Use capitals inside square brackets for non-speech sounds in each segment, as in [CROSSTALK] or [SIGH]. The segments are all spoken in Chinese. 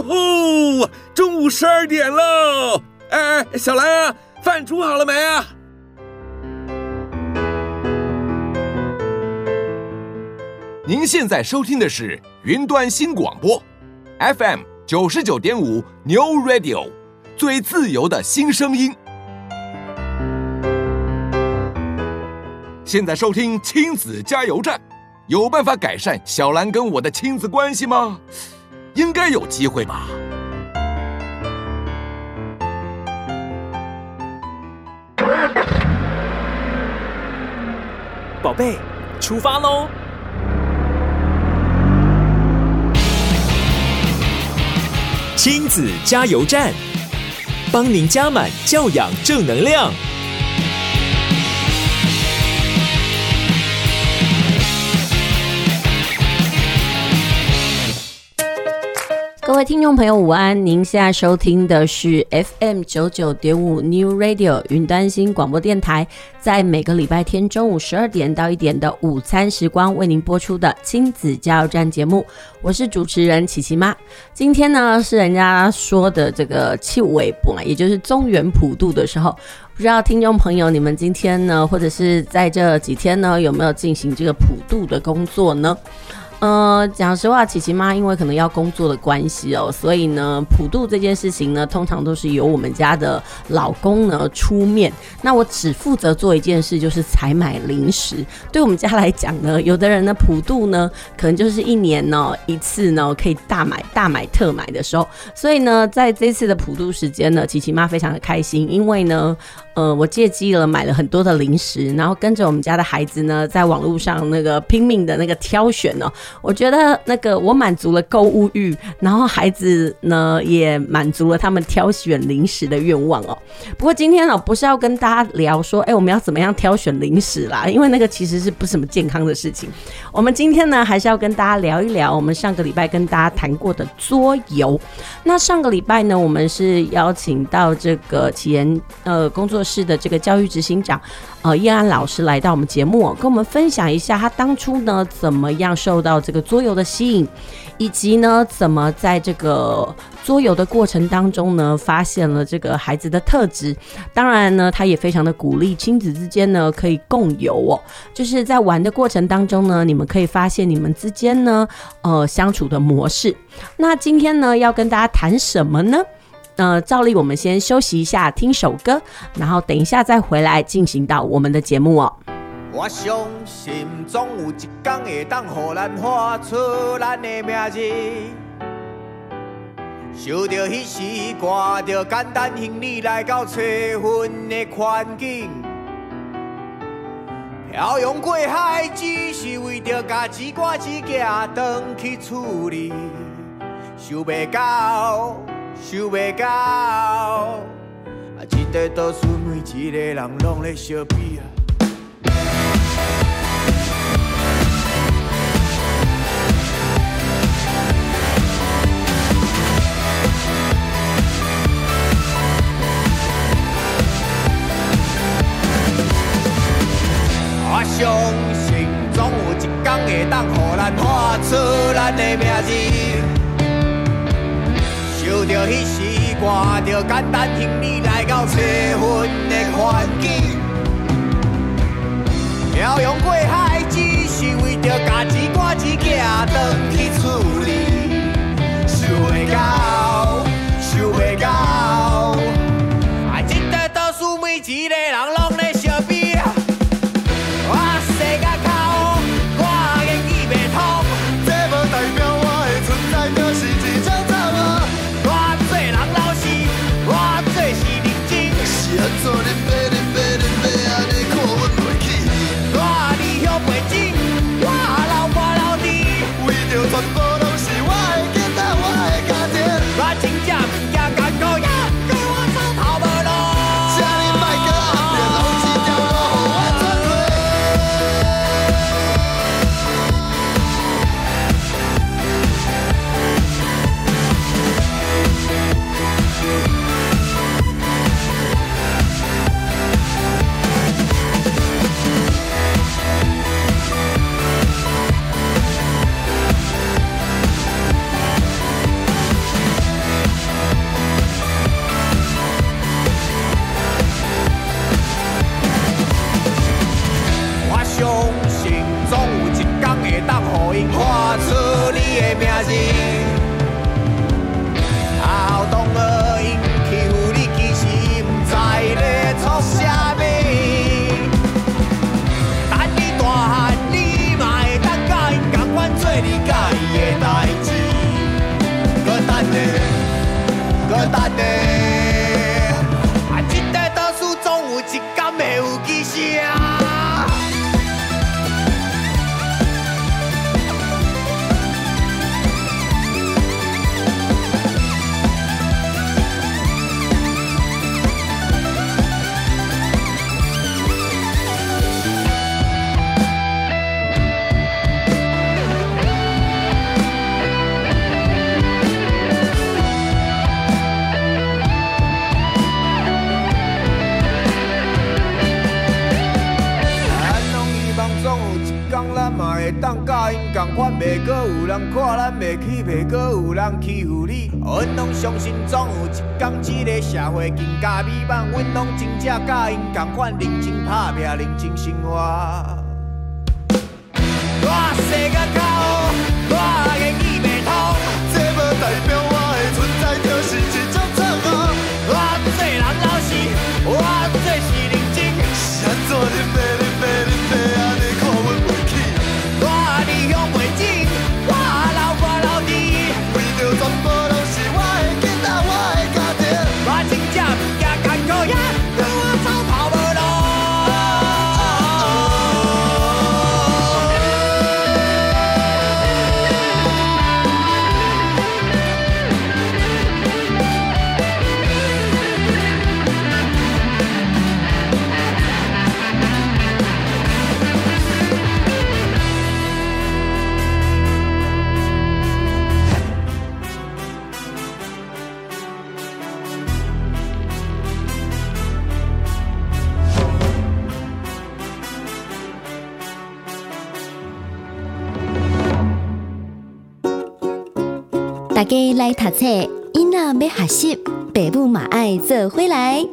哟吼，中午十二点喽！哎，小兰啊，饭煮好了没啊？您现在收听的是云端新广播，FM 九十九点五 New Radio，最自由的新声音。现在收听亲子加油站，有办法改善小兰跟我的亲子关系吗？应该有机会吧。宝贝，出发喽！亲子加油站，帮您加满教养正能量。各位听众朋友，午安！您现在收听的是 FM 九九点五 New Radio 云端新广播电台，在每个礼拜天中午十二点到一点的午餐时光为您播出的亲子加油站节目，我是主持人琪琪妈。今天呢是人家说的这个七尾波，也就是中原普渡的时候，不知道听众朋友你们今天呢，或者是在这几天呢，有没有进行这个普渡的工作呢？呃，讲实话，琪琪妈因为可能要工作的关系哦，所以呢，普渡这件事情呢，通常都是由我们家的老公呢出面。那我只负责做一件事，就是采买零食。对我们家来讲呢，有的人呢普渡呢，可能就是一年呢一次呢可以大买大买特买的时候。所以呢，在这次的普渡时间呢，琪琪妈非常的开心，因为呢，呃，我借机了买了很多的零食，然后跟着我们家的孩子呢，在网络上那个拼命的那个挑选呢。我觉得那个我满足了购物欲，然后孩子呢也满足了他们挑选零食的愿望哦。不过今天呢，不是要跟大家聊说，哎，我们要怎么样挑选零食啦？因为那个其实是不是什么健康的事情。我们今天呢，还是要跟大家聊一聊我们上个礼拜跟大家谈过的桌游。那上个礼拜呢，我们是邀请到这个启言呃工作室的这个教育执行长。呃，叶安老师来到我们节目，跟我们分享一下他当初呢怎么样受到这个桌游的吸引，以及呢怎么在这个桌游的过程当中呢发现了这个孩子的特质。当然呢，他也非常的鼓励亲子之间呢可以共游哦，就是在玩的过程当中呢，你们可以发现你们之间呢呃相处的模式。那今天呢要跟大家谈什么呢？呃，照例我们先休息一下，听首歌，然后等一下再回来进行到我们的节目哦。我相信总有一天会当予咱画出咱的名字，想着彼时挂着简单行李来到找阮的环境，漂洋过海只是为着家己赶一件回去处理，想袂到。想袂到，啊！这个都市每一个人拢在相比啊。我相信总有一天会当予咱画出咱的看着简单行李来到找阮的环境，漂洋过海只是为着家己赶一件回去厝里，想袂到，会更加美满。阮拢真正甲因同款，认真打拼，认真生活。来读册，囡仔要学习，爸母嘛爱做回来。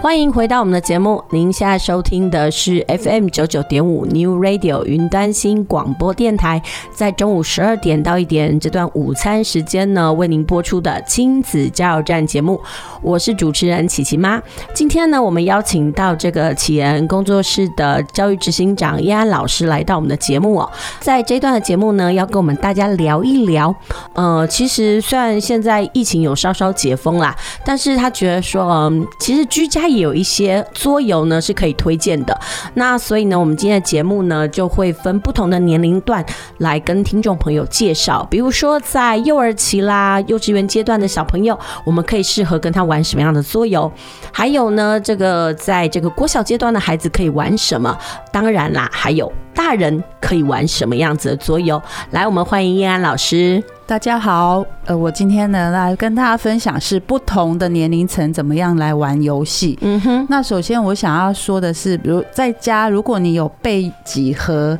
欢迎回到我们的节目，您现在收听的是 FM 九九点五 New Radio 云端新广播电台，在中午十二点到一点这段午餐时间呢，为您播出的亲子加油站节目，我是主持人琪琪妈。今天呢，我们邀请到这个启言工作室的教育执行长叶安老师来到我们的节目哦，在这一段的节目呢，要跟我们大家聊一聊。呃，其实虽然现在疫情有稍稍解封啦，但是他觉得说，嗯，其实居家也有一些桌游呢是可以推荐的，那所以呢，我们今天的节目呢就会分不同的年龄段来跟听众朋友介绍，比如说在幼儿期啦、幼稚园阶段的小朋友，我们可以适合跟他玩什么样的桌游，还有呢，这个在这个国小阶段的孩子可以玩什么，当然啦，还有大人可以玩什么样子的桌游。来，我们欢迎叶安老师。大家好，呃，我今天呢来跟大家分享是不同的年龄层怎么样来玩游戏。嗯哼，那首先我想要说的是，比如在家，如果你有备几盒，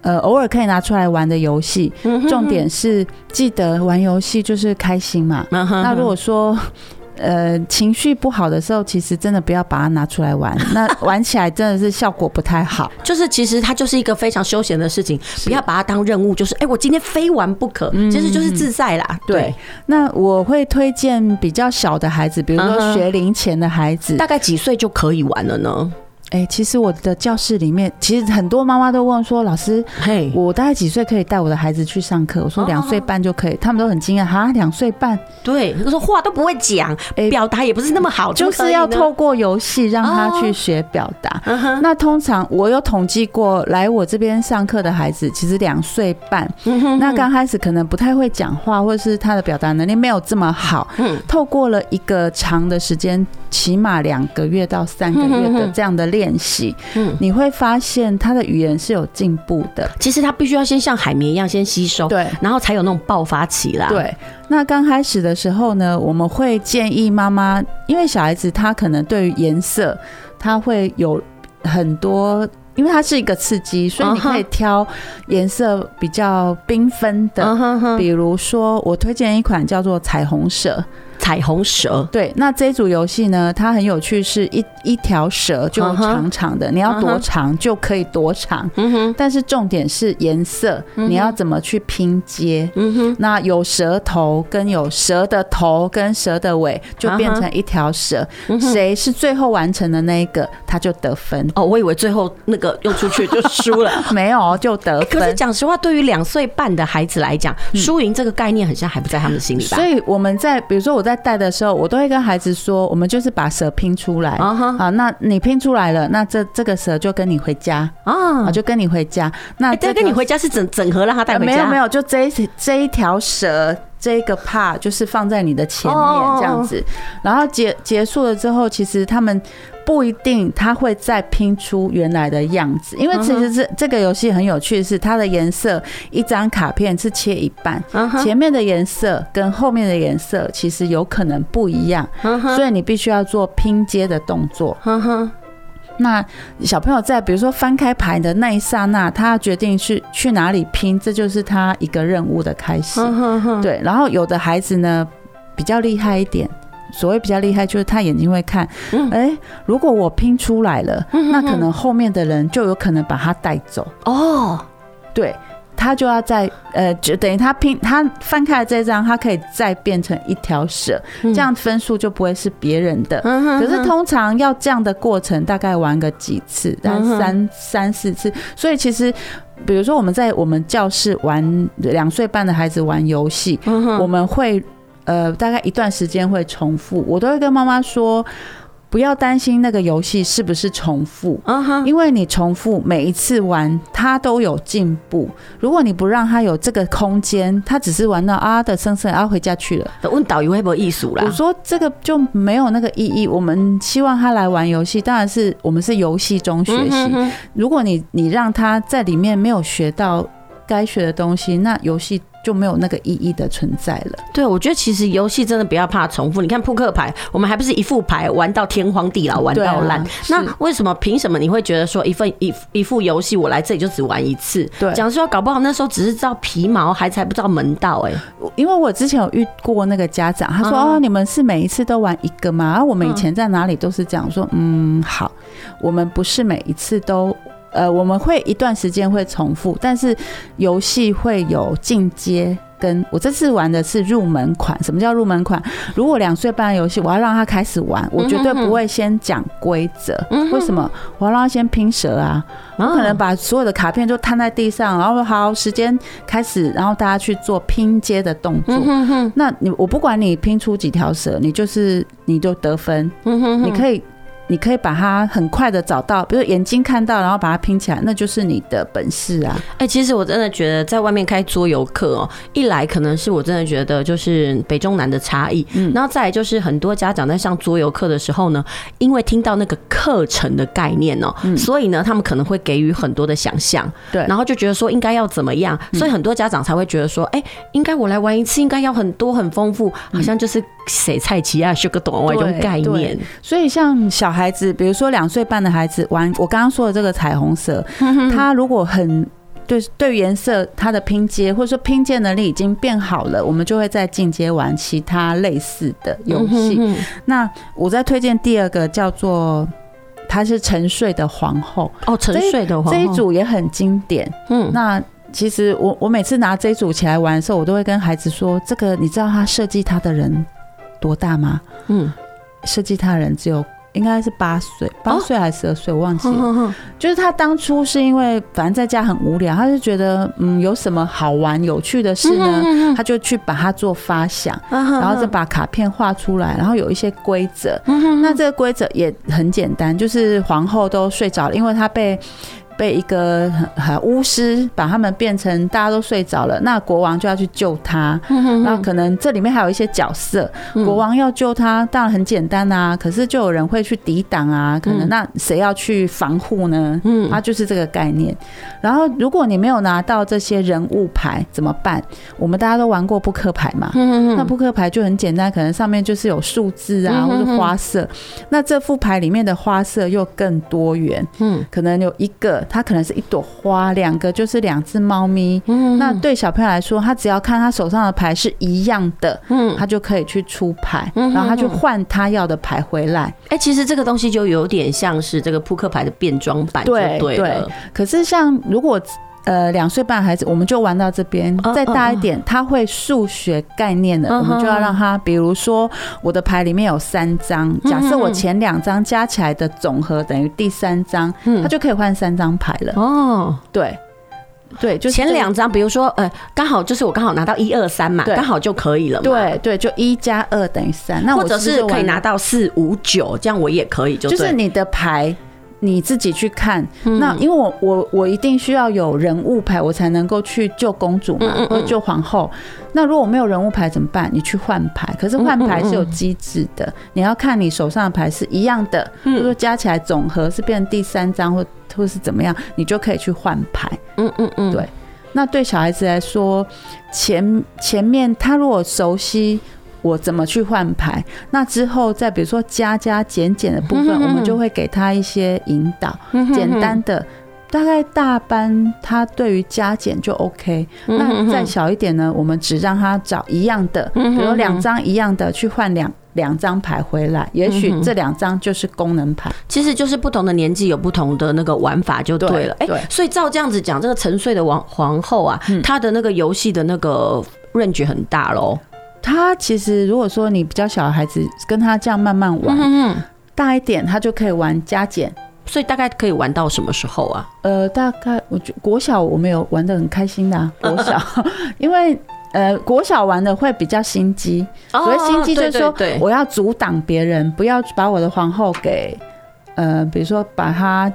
呃，偶尔可以拿出来玩的游戏，重点是记得玩游戏就是开心嘛。那如果说呃，情绪不好的时候，其实真的不要把它拿出来玩，[LAUGHS] 那玩起来真的是效果不太好。就是其实它就是一个非常休闲的事情，不要把它当任务，就是哎、欸，我今天非玩不可，其实就是自在啦。对，对，那我会推荐比较小的孩子，比如说学龄前的孩子，大概几岁就可以玩了呢？哎、欸，其实我的教室里面，其实很多妈妈都问说：“老师，嘿，我大概几岁可以带我的孩子去上课？”我说：“两岁半就可以。”他们都很惊讶，哈，两岁半？对，他说话都不会讲，表达也不是那么好，就是要透过游戏让他去学表达。那通常我有统计过，来我这边上课的孩子，其实两岁半，那刚开始可能不太会讲话，或者是他的表达能力没有这么好。透过了一个长的时间，起码两个月到三个月的这样的练。练习，嗯，你会发现他的语言是有进步的。其实他必须要先像海绵一样先吸收，对，然后才有那种爆发期啦。对，那刚开始的时候呢，我们会建议妈妈，因为小孩子他可能对于颜色，他会有很多，因为它是一个刺激，所以你可以挑颜色比较缤纷的，比如说我推荐一款叫做彩虹蛇。彩虹蛇。对，那这一组游戏呢，它很有趣，是一一条蛇就长长的，uh huh. 你要多长就可以多长。嗯哼、uh，huh. 但是重点是颜色，uh huh. 你要怎么去拼接？嗯哼、uh，huh. 那有蛇头跟有蛇的头跟蛇的尾，就变成一条蛇。谁、uh huh. 是最后完成的那一个，他就得分。哦，我以为最后那个用出去就输了，[LAUGHS] 没有就得分。可是讲实话，对于两岁半的孩子来讲，输赢这个概念好像还不在他们心里吧？所以我们在比如说我在带的时候，我都会跟孩子说，我们就是把蛇拼出来啊。好，那你拼出来了，那这这个蛇就跟你回家啊，就跟你回家。那这跟你回家是整整合让他带回家？没有没有，就这一这一条蛇。这个 part 就是放在你的前面这样子，然后结结束了之后，其实他们不一定他会再拼出原来的样子，因为其实这这个游戏很有趣的是它的颜色，一张卡片是切一半，前面的颜色跟后面的颜色其实有可能不一样，所以你必须要做拼接的动作。那小朋友在比如说翻开牌的那一刹那，他决定去去哪里拼，这就是他一个任务的开始。对，然后有的孩子呢比较厉害一点，所谓比较厉害，就是他眼睛会看，哎，如果我拼出来了，那可能后面的人就有可能把他带走。哦，对。他就要再呃，就等于他拼他翻开了这张，他可以再变成一条蛇，这样分数就不会是别人的。可是通常要这样的过程，大概玩个几次，但三三四次。所以其实，比如说我们在我们教室玩两岁半的孩子玩游戏，我们会呃大概一段时间会重复，我都会跟妈妈说。不要担心那个游戏是不是重复，因为你重复每一次玩，它都有进步。如果你不让他有这个空间，他只是玩到啊的声声，然后回家去了。问导游会不会艺术啦？我说这个就没有那个意义。我们希望他来玩游戏，当然是我们是游戏中学习。如果你你让他在里面没有学到该学的东西，那游戏。就没有那个意义的存在了。对，我觉得其实游戏真的不要怕重复。你看扑克牌，我们还不是一副牌玩到天荒地老，玩到烂。啊、那为什么凭什么你会觉得说一份一一副游戏我来这里就只玩一次？对，讲实话，搞不好那时候只是知道皮毛，还才不知道门道。哎，因为我之前有遇过那个家长，他说：“哦，你们是每一次都玩一个吗？”而我们以前在哪里都是这样说。嗯，好，我们不是每一次都。呃，我们会一段时间会重复，但是游戏会有进阶。跟我这次玩的是入门款。什么叫入门款？如果两岁半的游戏，我要让他开始玩，我绝对不会先讲规则。为什么？我要让他先拼蛇啊！我可能把所有的卡片就摊在地上，然后好，时间开始，然后大家去做拼接的动作。那你我不管你拼出几条蛇，你就是你就得分。你可以。你可以把它很快的找到，比如眼睛看到，然后把它拼起来，那就是你的本事啊！哎，其实我真的觉得在外面开桌游课哦，一来可能是我真的觉得就是北中南的差异，嗯，然后再来就是很多家长在上桌游课的时候呢，因为听到那个课程的概念哦，所以呢，他们可能会给予很多的想象，对，然后就觉得说应该要怎么样，所以很多家长才会觉得说，哎，应该我来玩一次，应该要很多很丰富，好像就是谁菜奇啊，学个懂外这种概念，所以像小孩。孩子，比如说两岁半的孩子玩我刚刚说的这个彩虹色，他如果很对对颜色，它的拼接或者说拼接能力已经变好了，我们就会再进阶玩其他类似的游戏。那我再推荐第二个叫做，它是沉睡的皇后哦，沉睡的皇后这一组也很经典。嗯，那其实我我每次拿这一组起来玩的时候，我都会跟孩子说，这个你知道他设计他的人多大吗？嗯，设计他的人只有。应该是八岁，八岁还是十二岁，我忘记了。哦、就是他当初是因为反正在家很无聊，他就觉得嗯，有什么好玩有趣的事呢？嗯、他就去把它做发想，嗯、然后再把卡片画出来，然后有一些规则。嗯、那这个规则也很简单，就是皇后都睡着了，因为她被。被一个巫师把他们变成大家都睡着了，那国王就要去救他。那可能这里面还有一些角色，国王要救他，当然很简单啊。可是就有人会去抵挡啊，可能那谁要去防护呢？嗯，他就是这个概念。然后如果你没有拿到这些人物牌怎么办？我们大家都玩过扑克牌嘛，那扑克牌就很简单，可能上面就是有数字啊，或者花色。那这副牌里面的花色又更多元，嗯，可能有一个。它可能是一朵花，两个就是两只猫咪。嗯，那对小朋友来说，他只要看他手上的牌是一样的，嗯，他就可以去出牌，然后他就换他要的牌回来。哎，其实这个东西就有点像是这个扑克牌的变装版，对对。可是像如果呃，两岁半孩子，我们就玩到这边。再大一点，他会数学概念的，我们就要让他，比如说，我的牌里面有三张，假设我前两张加起来的总和等于第三张，他就可以换三张牌了。哦，对，对，就前两张，比如说，呃，刚好就是我刚好拿到一二三嘛，刚好就可以了嘛。对对，就一加二等于三。那或者是可以拿到四五九，这样我也可以，就就是你的牌。你自己去看，那因为我我我一定需要有人物牌，我才能够去救公主嘛，或者救皇后。那如果没有人物牌怎么办？你去换牌，可是换牌是有机制的，你要看你手上的牌是一样的，或者说加起来总和是变成第三张，或或是怎么样，你就可以去换牌。嗯嗯嗯，对。那对小孩子来说，前前面他如果熟悉。我怎么去换牌？那之后再比如说加加减减的部分，我们就会给他一些引导，简单的，大概大班他对于加减就 OK。那再小一点呢，我们只让他找一样的，比如两张一样的去换两两张牌回来，也许这两张就是功能牌。其实就是不同的年纪有不同的那个玩法就对了。哎，所以照这样子讲，这个沉睡的王皇后啊，她的那个游戏的那个 range 很大喽。他其实，如果说你比较小的孩子，跟他这样慢慢玩，嗯、大一点，他就可以玩加减，所以大概可以玩到什么时候啊？呃，大概我觉国小我们有玩的很开心的、啊、[LAUGHS] 国小，因为呃国小玩的会比较心机，所谓心机就是说我要阻挡别人，不要把我的皇后给呃，比如说把他。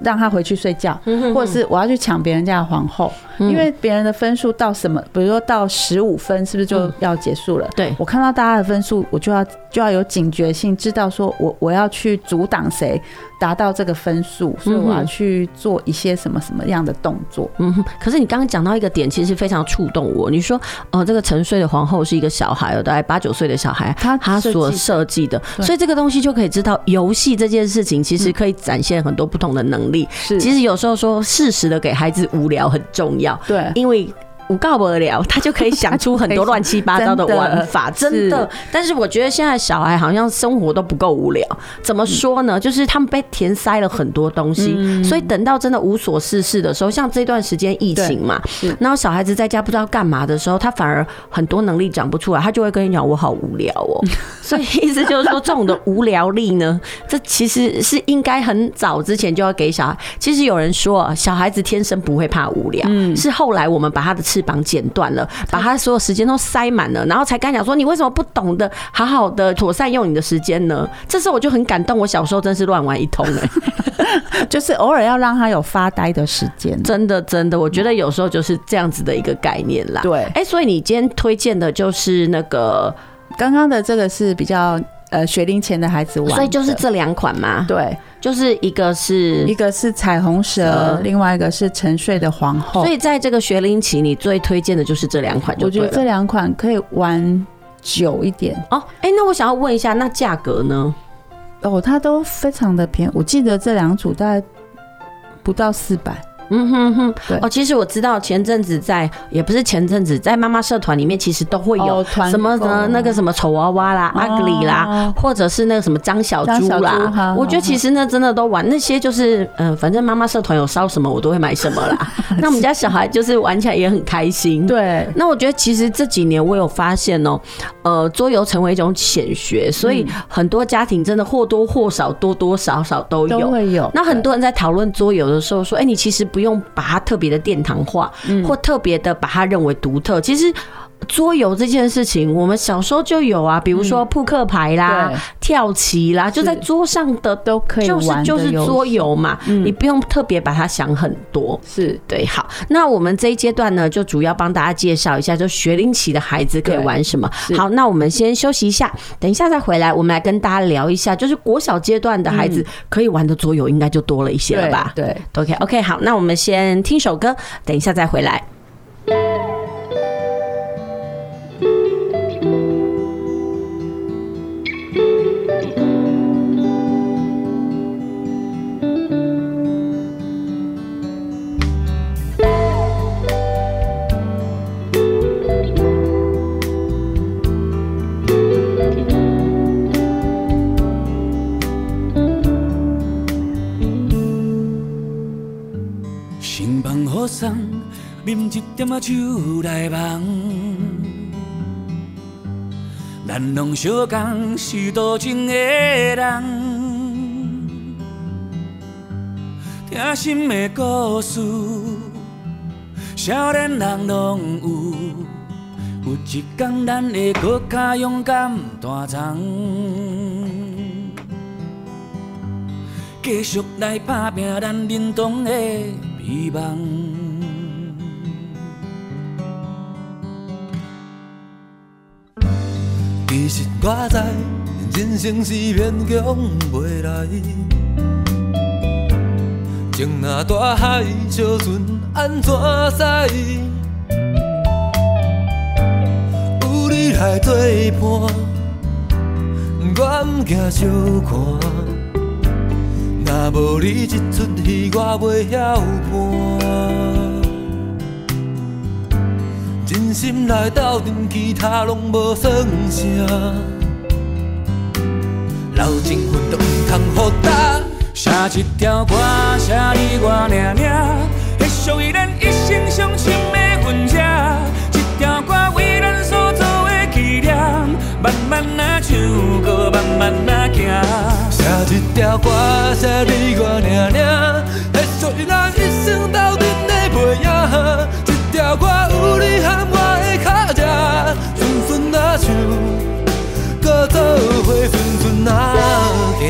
让他回去睡觉，或者是我要去抢别人家的皇后，因为别人的分数到什么，比如说到十五分，是不是就要结束了？对，我看到大家的分数，我就要就要有警觉性，知道说我我要去阻挡谁。达到这个分数，所以我要去做一些什么什么样的动作。嗯哼。可是你刚刚讲到一个点，其实非常触动我。你说，呃，这个沉睡的皇后是一个小孩，大概八九岁的小孩，他他所设计的，所以这个东西就可以知道，游戏这件事情其实可以展现很多不同的能力。是，其实有时候说适时的给孩子无聊很重要。对，因为。无告不了，他就可以想出很多乱七八糟的玩法，[LAUGHS] 真的。但是我觉得现在小孩好像生活都不够无聊。怎么说呢？就是他们被填塞了很多东西，所以等到真的无所事事的时候，像这段时间疫情嘛，然后小孩子在家不知道干嘛的时候，他反而很多能力长不出来，他就会跟你讲：“我好无聊哦。[LAUGHS] ”所以意思就是说，这种的无聊力呢，[LAUGHS] 这其实是应该很早之前就要给小孩。其实有人说，小孩子天生不会怕无聊，是后来我们把他的。翅膀剪断了，把他所有时间都塞满了，然后才跟他讲说：“你为什么不懂得好好的妥善用你的时间呢？”这时候我就很感动，我小时候真是乱玩一通哎，[LAUGHS] 就是偶尔要让他有发呆的时间，真的真的，我觉得有时候就是这样子的一个概念啦。对，哎，所以你今天推荐的就是那个刚刚的这个是比较呃学龄前的孩子玩，所以就是这两款嘛。对。就是一个是一个是彩虹蛇，另外一个是沉睡的皇后。所以在这个学龄期，你最推荐的就是这两款。我觉得这两款可以玩久一点哦。哎，那我想要问一下，那价格呢？哦，它都非常的便宜。我记得这两组大概不到四百。嗯哼哼，对哦，其实我知道前阵子在，也不是前阵子在妈妈社团里面，其实都会有什么呢？那个什么丑娃娃啦、阿格里啦，或者是那个什么张小猪啦。我觉得其实那真的都玩那些，就是嗯、呃，反正妈妈社团有烧什么，我都会买什么啦。[LAUGHS] 那我们家小孩就是玩起来也很开心。对，那我觉得其实这几年我有发现哦、喔，呃，桌游成为一种显学，所以很多家庭真的或多或少、多多少少都有。都会有。那很多人在讨论桌游的时候说，哎，你其实。不用把它特别的殿堂化，或特别的把它认为独特。其实。桌游这件事情，我们小时候就有啊，比如说扑克牌啦、嗯、跳棋啦，就在桌上的都可以玩，就是就是桌游嘛，嗯、你不用特别把它想很多。是。对，好，那我们这一阶段呢，就主要帮大家介绍一下，就学龄期的孩子可以玩什么。好，那我们先休息一下，等一下再回来，我们来跟大家聊一下，就是国小阶段的孩子可以玩的桌游，应该就多了一些了吧？对，对，OK OK，好，那我们先听首歌，等一下再回来。啉一点仔酒来梦。咱拢相共是多情的人，疼心的故事，少年人拢有。有一天，咱会搁较勇敢担当，继续来打拼咱认同的美梦。其实我知，人生是勉强袂来。情若大海小船安怎驶？有你来作伴，我毋惊小看。若无你一出戏，我袂晓伴。真心来斗阵，其他拢无算啥。老情份都毋通互打，写一条歌，写你我尔尔，会属于咱一生相亲的分叉。一条歌为咱所做的纪念，慢慢啊唱，搁慢慢啊行。写一条歌，写你我尔尔，会属于咱一生斗阵的背影。条歌有你和我的脚迹，顺顺啊唱，搁做伙顺顺啊行。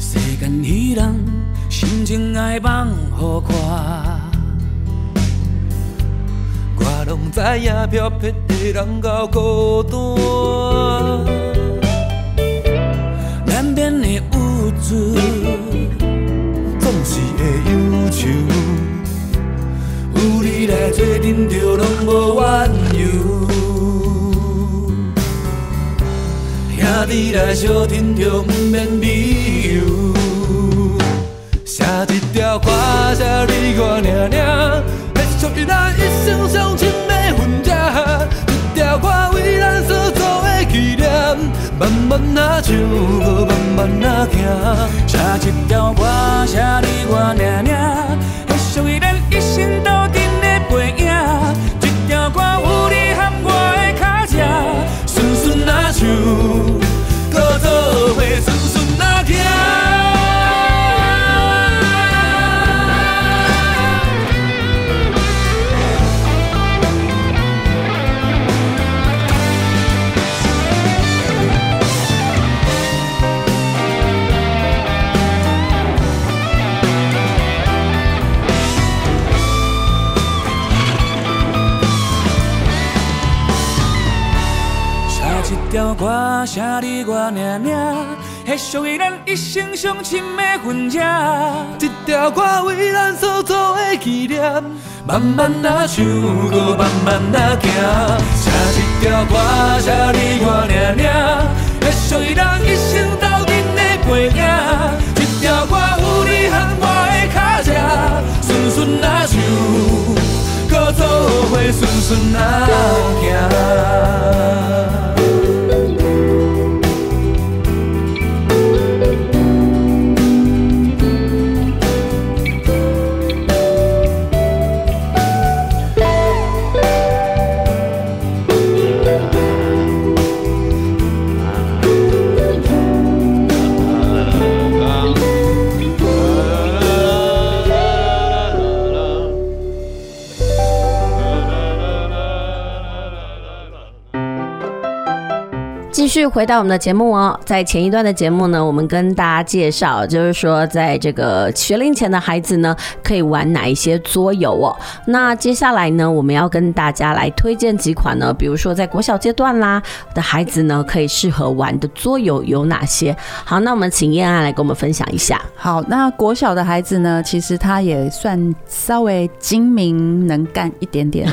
世间彼人，心情爱放互看。拢知影飘撇人够孤单，难免的无助，总是会忧愁。有你来做阵，就拢无怨尤。兄弟来相挺，就毋免理由。写一条歌，写你我尔尔，会属于咱一生相亲。一条我为咱所作的纪念慢慢啊唱，慢慢啊行。写一条歌，写你我尔尔，会属于咱一生斗阵的背影。一条歌有你和我的脚迹，顺顺啊唱，搁做伙写你我尔尔，会属于咱一生相亲的分叉。一条歌为咱所做的纪念，慢慢啊唱，搁慢慢啊行。写一条歌写你我尔尔，会属于咱一生斗阵的背影。一条歌有你和我的脚迹，顺顺啊唱，搁做伙顺顺啊行。继续回到我们的节目哦，在前一段的节目呢，我们跟大家介绍，就是说，在这个学龄前的孩子呢，可以玩哪一些桌游哦。那接下来呢，我们要跟大家来推荐几款呢，比如说在国小阶段啦的孩子呢，可以适合玩的桌游有哪些？好，那我们请燕安来跟我们分享一下。好，那国小的孩子呢，其实他也算稍微精明能干一点点，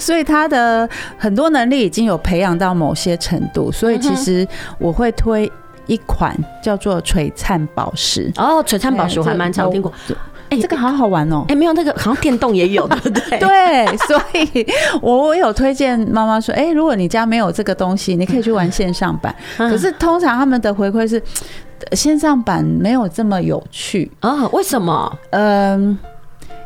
所以他的很多能力已经有培养到某些程度。度，所以其实我会推一款叫做璀璨宝石。哦，璀璨宝石我还蛮常听过。哎、这个好好玩哦。哎、欸，没有那个，好像电动也有，[LAUGHS] 对不对？对，所以我我有推荐妈妈说，哎、欸，如果你家没有这个东西，你可以去玩线上版。[LAUGHS] 可是通常他们的回馈是线上版没有这么有趣啊？为什么？嗯，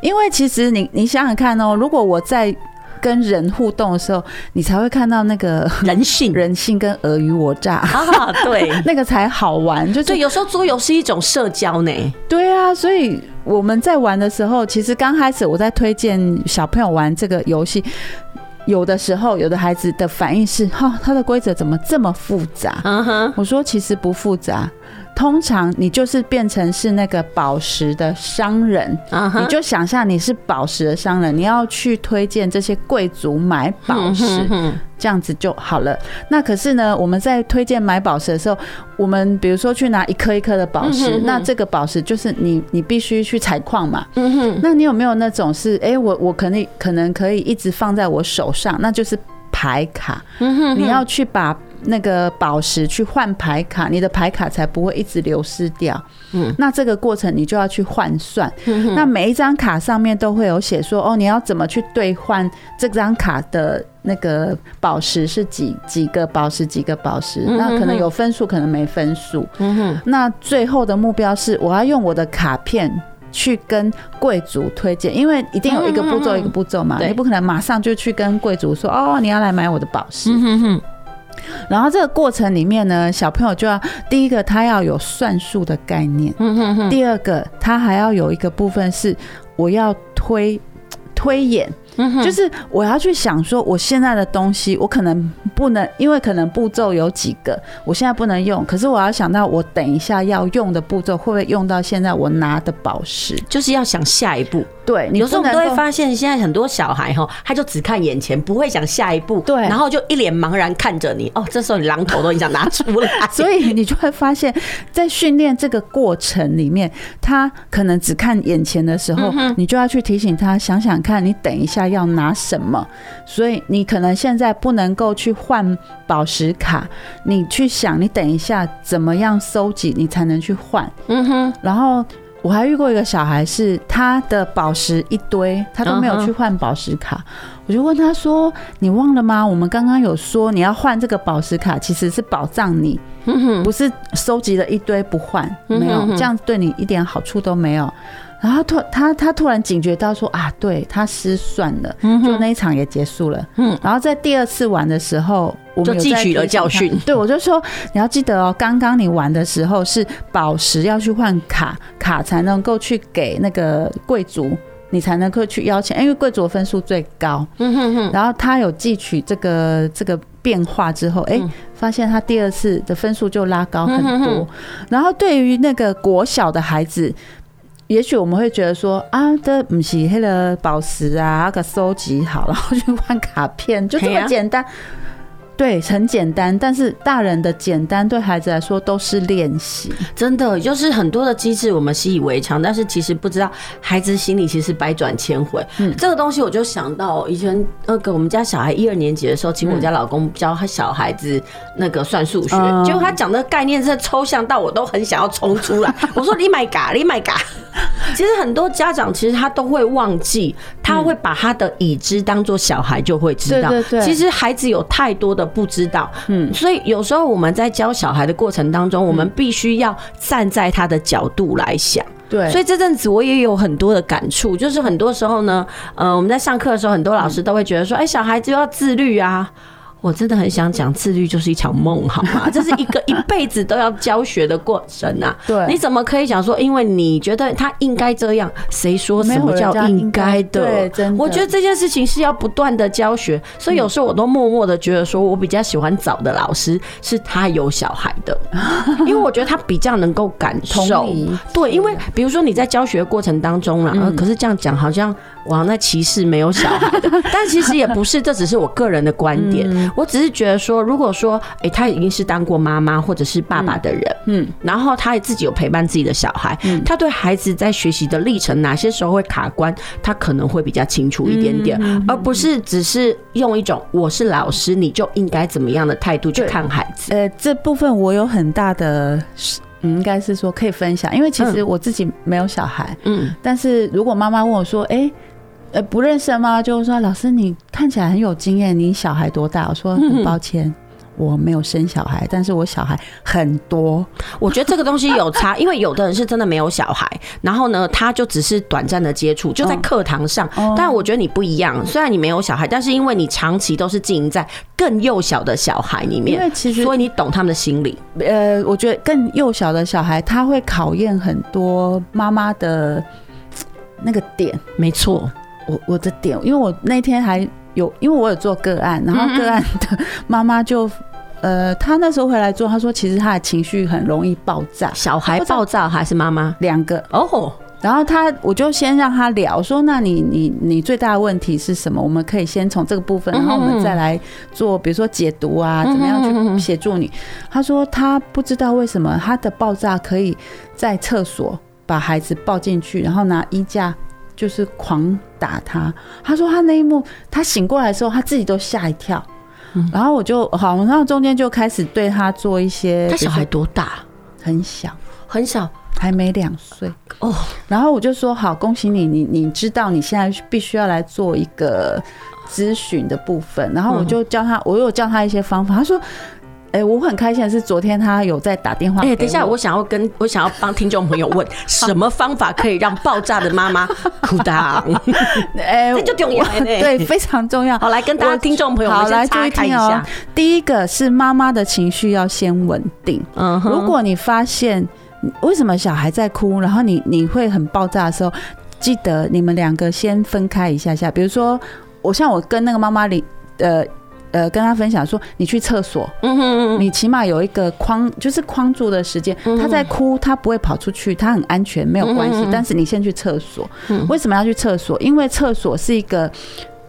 因为其实你你想想看哦，如果我在。跟人互动的时候，你才会看到那个人性、人性跟尔虞我诈啊，对，[LAUGHS] 那个才好玩。就对，有时候桌游是一种社交呢。对啊，所以我们在玩的时候，其实刚开始我在推荐小朋友玩这个游戏，有的时候有的孩子的反应是：哈，他的规则怎么这么复杂？我说其实不复杂。通常你就是变成是那个宝石的商人，uh huh. 你就想象你是宝石的商人，你要去推荐这些贵族买宝石，uh. 这样子就好了。那可是呢，我们在推荐买宝石的时候，我们比如说去拿一颗一颗的宝石，uh. 那这个宝石就是你你必须去采矿嘛。Uh. 那你有没有那种是，哎、欸，我我可能可能可以一直放在我手上，那就是牌卡。Uh. 你要去把。那个宝石去换牌卡，你的牌卡才不会一直流失掉。嗯，那这个过程你就要去换算。嗯，那每一张卡上面都会有写说，哦，你要怎么去兑换这张卡的那个宝石是几几个宝石，几个宝石？那可能有分数，可能没分数。嗯哼，那最后的目标是，我要用我的卡片去跟贵族推荐，因为一定有一个步骤一个步骤嘛，你不可能马上就去跟贵族说，哦，你要来买我的宝石。然后这个过程里面呢，小朋友就要第一个他要有算术的概念，第二个他还要有一个部分是我要推推演。就是我要去想说，我现在的东西，我可能不能，因为可能步骤有几个，我现在不能用。可是我要想到，我等一下要用的步骤会不会用到现在我拿的宝石？就是要想下一步。对，有时候我们都会发现，现在很多小孩哈，他就只看眼前，不会想下一步。对，然后就一脸茫然看着你。哦，这时候你榔头都已经想拿出来，[LAUGHS] 所以你就会发现，在训练这个过程里面，他可能只看眼前的时候，你就要去提醒他，想想看，你等一下要拿什么，所以你可能现在不能够去换宝石卡，你去想，你等一下怎么样收集，你才能去换。嗯哼。然后我还遇过一个小孩，是他的宝石一堆，他都没有去换宝石卡。我就问他说：“你忘了吗？我们刚刚有说你要换这个宝石卡，其实是保障你，不是收集了一堆不换，没有这样对你一点好处都没有。”然后突他他突然警觉到说啊，对他失算了，就那一场也结束了。嗯，然后在第二次玩的时候，我们就汲取了教训。[LAUGHS] 对，我就说你要记得哦，刚刚你玩的时候是宝石要去换卡，卡才能够去给那个贵族，你才能够去邀请，因为贵族的分数最高。嗯哼哼。然后他有汲取这个这个变化之后，哎，发现他第二次的分数就拉高很多。然后对于那个国小的孩子。也许我们会觉得说啊，这不是那个宝石啊，那个收集好，然后去换卡片，就这么简单。对，很简单，但是大人的简单对孩子来说都是练习。真的，就是很多的机制我们习以为常，但是其实不知道孩子心里其实百转千回。嗯，这个东西我就想到以前那个我们家小孩一二年级的时候，请我家老公教他小孩子那个算数学，结果他讲的概念是抽象到我都很想要冲出来。[LAUGHS] 我说你买嘎，你买嘎。[LAUGHS] 其实很多家长其实他都会忘记，他会把他的已知当做小孩就会知道。对对对。其实孩子有太多的。不知道，嗯，所以有时候我们在教小孩的过程当中，我们必须要站在他的角度来想。对，所以这阵子我也有很多的感触，就是很多时候呢，呃，我们在上课的时候，很多老师都会觉得说，哎，小孩子要自律啊。我真的很想讲，自律就是一场梦，好吗？[LAUGHS] 这是一个一辈子都要教学的过程啊。对，你怎么可以讲说，因为你觉得他应该这样？谁说什么叫应该的？对，真的。我觉得这件事情是要不断的教学，所以有时候我都默默的觉得，说我比较喜欢找的老师是他有小孩的，[LAUGHS] 因为我觉得他比较能够感受。对，因为比如说你在教学过程当中了，可是这样讲好像。哇，那歧视没有小孩的，但其实也不是，这只是我个人的观点。我只是觉得说，如果说，哎，他已经是当过妈妈或者是爸爸的人，嗯，然后他也自己有陪伴自己的小孩，他对孩子在学习的历程哪些时候会卡关，他可能会比较清楚一点点，而不是只是用一种我是老师，你就应该怎么样的态度去看孩子。呃，这部分我有很大的。嗯，应该是说可以分享，因为其实我自己没有小孩，嗯，但是如果妈妈问我说，哎、欸，呃，不认识吗？就是说老师你看起来很有经验，你小孩多大？我说很抱歉。嗯我没有生小孩，但是我小孩很多。[LAUGHS] 我觉得这个东西有差，[LAUGHS] 因为有的人是真的没有小孩，然后呢，他就只是短暂的接触，就在课堂上。但我觉得你不一样，虽然你没有小孩，但是因为你长期都是经营在更幼小的小孩里面，因为其实所以你懂他们的心理。呃，我觉得更幼小的小孩，他会考验很多妈妈的那个点。没错，我我的点，因为我那天还。有，因为我有做个案，然后个案的妈妈就，呃，她那时候回来做，她说其实她的情绪很容易爆炸，小孩爆炸还是妈妈两个哦。然后她，我就先让她聊，说那你你你最大的问题是什么？我们可以先从这个部分，然后我们再来做，比如说解读啊，怎么样去协助你。她说她不知道为什么她的爆炸可以在厕所把孩子抱进去，然后拿衣架。就是狂打他，他说他那一幕，他醒过来的时候，他自己都吓一跳。然后我就好，然后中间就开始对他做一些。他小孩多大？很小，很小，还没两岁哦。然后我就说好，恭喜你，你你知道你现在必须要来做一个咨询的部分。然后我就教他，我有教他一些方法。他说。哎、欸，我很开心的是，昨天他有在打电话。哎、欸，等一下，我想要跟我想要帮听众朋友问，[LAUGHS] 什么方法可以让爆炸的妈妈哭大？[LAUGHS] 哎、欸，这就重要，对，非常重要。好，来跟大家听众朋友们先拆开一下。喔、第一个是妈妈的情绪要先稳定。嗯，如果你发现为什么小孩在哭，然后你你会很爆炸的时候，记得你们两个先分开一下下。比如说，我像我跟那个妈妈里呃。呃，跟他分享说，你去厕所，嗯哼，你起码有一个框，就是框住的时间。他在哭，他不会跑出去，他很安全，没有关系。但是你先去厕所，为什么要去厕所？因为厕所是一个